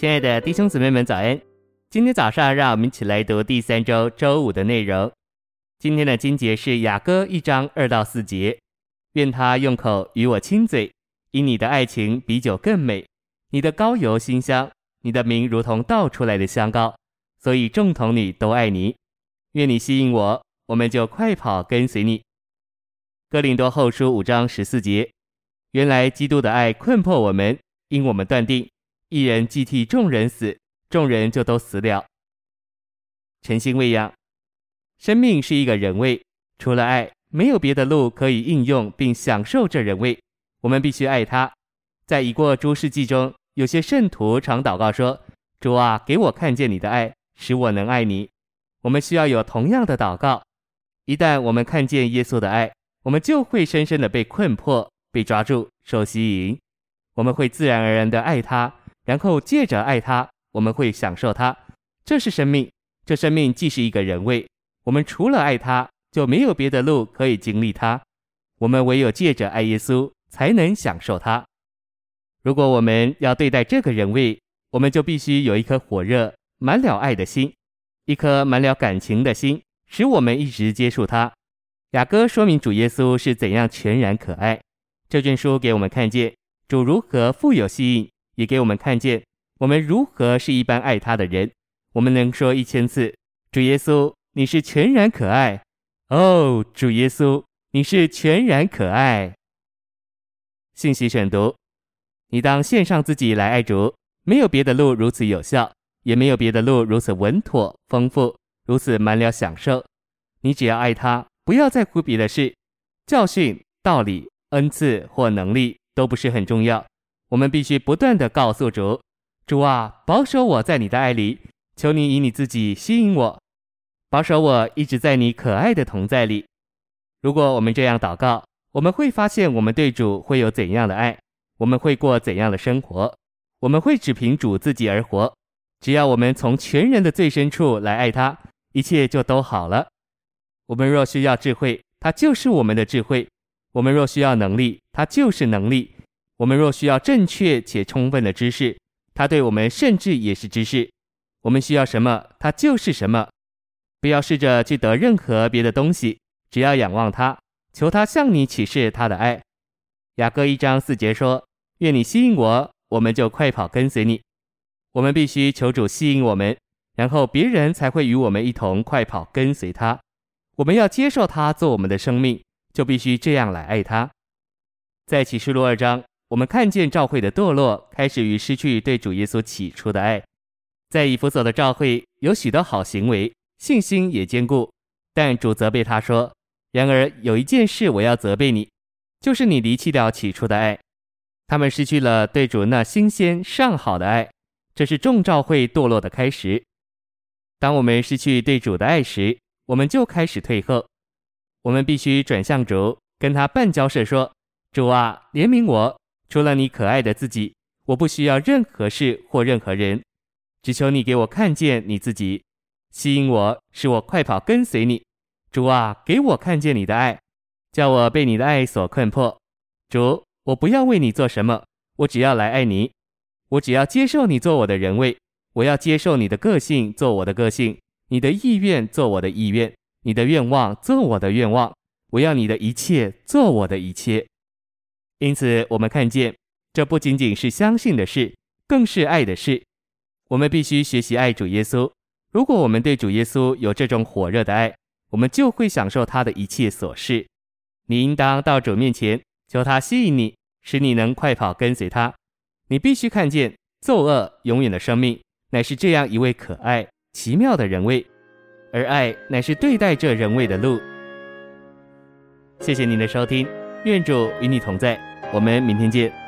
亲爱的弟兄姊妹们，早安！今天早上，让我们一起来读第三周周五的内容。今天的经节是雅歌一章二到四节。愿他用口与我亲嘴，因你的爱情比酒更美，你的膏油馨香，你的名如同倒出来的香膏，所以众童女都爱你。愿你吸引我，我们就快跑跟随你。哥林多后书五章十四节。原来基督的爱困迫我们，因我们断定。一人既替众人死，众人就都死了。晨星喂养，生命是一个人位，除了爱，没有别的路可以应用并享受这人位。我们必须爱他。在已过诸世纪中，有些圣徒常祷告说：“主啊，给我看见你的爱，使我能爱你。”我们需要有同样的祷告。一旦我们看见耶稣的爱，我们就会深深的被困迫、被抓住、受吸引。我们会自然而然的爱他。然后借着爱他，我们会享受他。这是生命，这生命既是一个人位。我们除了爱他，就没有别的路可以经历他。我们唯有借着爱耶稣，才能享受他。如果我们要对待这个人位，我们就必须有一颗火热、满了爱的心，一颗满了感情的心，使我们一直接触他。雅歌说明主耶稣是怎样全然可爱。这卷书给我们看见主如何富有吸引。也给我们看见我们如何是一般爱他的人。我们能说一千次：“主耶稣，你是全然可爱。”哦，主耶稣，你是全然可爱。信息选读：你当献上自己来爱主，没有别的路如此有效，也没有别的路如此稳妥、丰富，如此满了享受。你只要爱他，不要在乎别的事，教训、道理、恩赐或能力都不是很重要。我们必须不断地告诉主：“主啊，保守我在你的爱里，求你以你自己吸引我，保守我一直在你可爱的同在里。”如果我们这样祷告，我们会发现我们对主会有怎样的爱，我们会过怎样的生活，我们会只凭主自己而活。只要我们从全人的最深处来爱他，一切就都好了。我们若需要智慧，他就是我们的智慧；我们若需要能力，他就是能力。我们若需要正确且充分的知识，它对我们甚至也是知识。我们需要什么，它就是什么。不要试着去得任何别的东西，只要仰望它，求它向你启示它的爱。雅歌一章四节说：“愿你吸引我，我们就快跑跟随你。”我们必须求主吸引我们，然后别人才会与我们一同快跑跟随他。我们要接受他做我们的生命，就必须这样来爱他。在启示录二章。我们看见教会的堕落，开始于失去对主耶稣起初的爱。在以弗所的教会有许多好行为，信心也坚固，但主责备他说：“然而有一件事我要责备你，就是你离弃了起初的爱。”他们失去了对主那新鲜上好的爱，这是众教会堕落的开始。当我们失去对主的爱时，我们就开始退后。我们必须转向主，跟他办交涉，说：“主啊，怜悯我。”除了你可爱的自己，我不需要任何事或任何人，只求你给我看见你自己，吸引我，使我快跑跟随你。主啊，给我看见你的爱，叫我被你的爱所困迫。主，我不要为你做什么，我只要来爱你，我只要接受你做我的人位，我要接受你的个性做我的个性，你的意愿做我的意愿，你的愿望做我的愿望，我要你的一切做我的一切。因此，我们看见，这不仅仅是相信的事，更是爱的事。我们必须学习爱主耶稣。如果我们对主耶稣有这种火热的爱，我们就会享受他的一切琐事。你应当到主面前，求他吸引你，使你能快跑跟随他。你必须看见，作恶永远的生命，乃是这样一位可爱奇妙的人位，而爱乃是对待这人位的路。谢谢您的收听，愿主与你同在。我们明天见。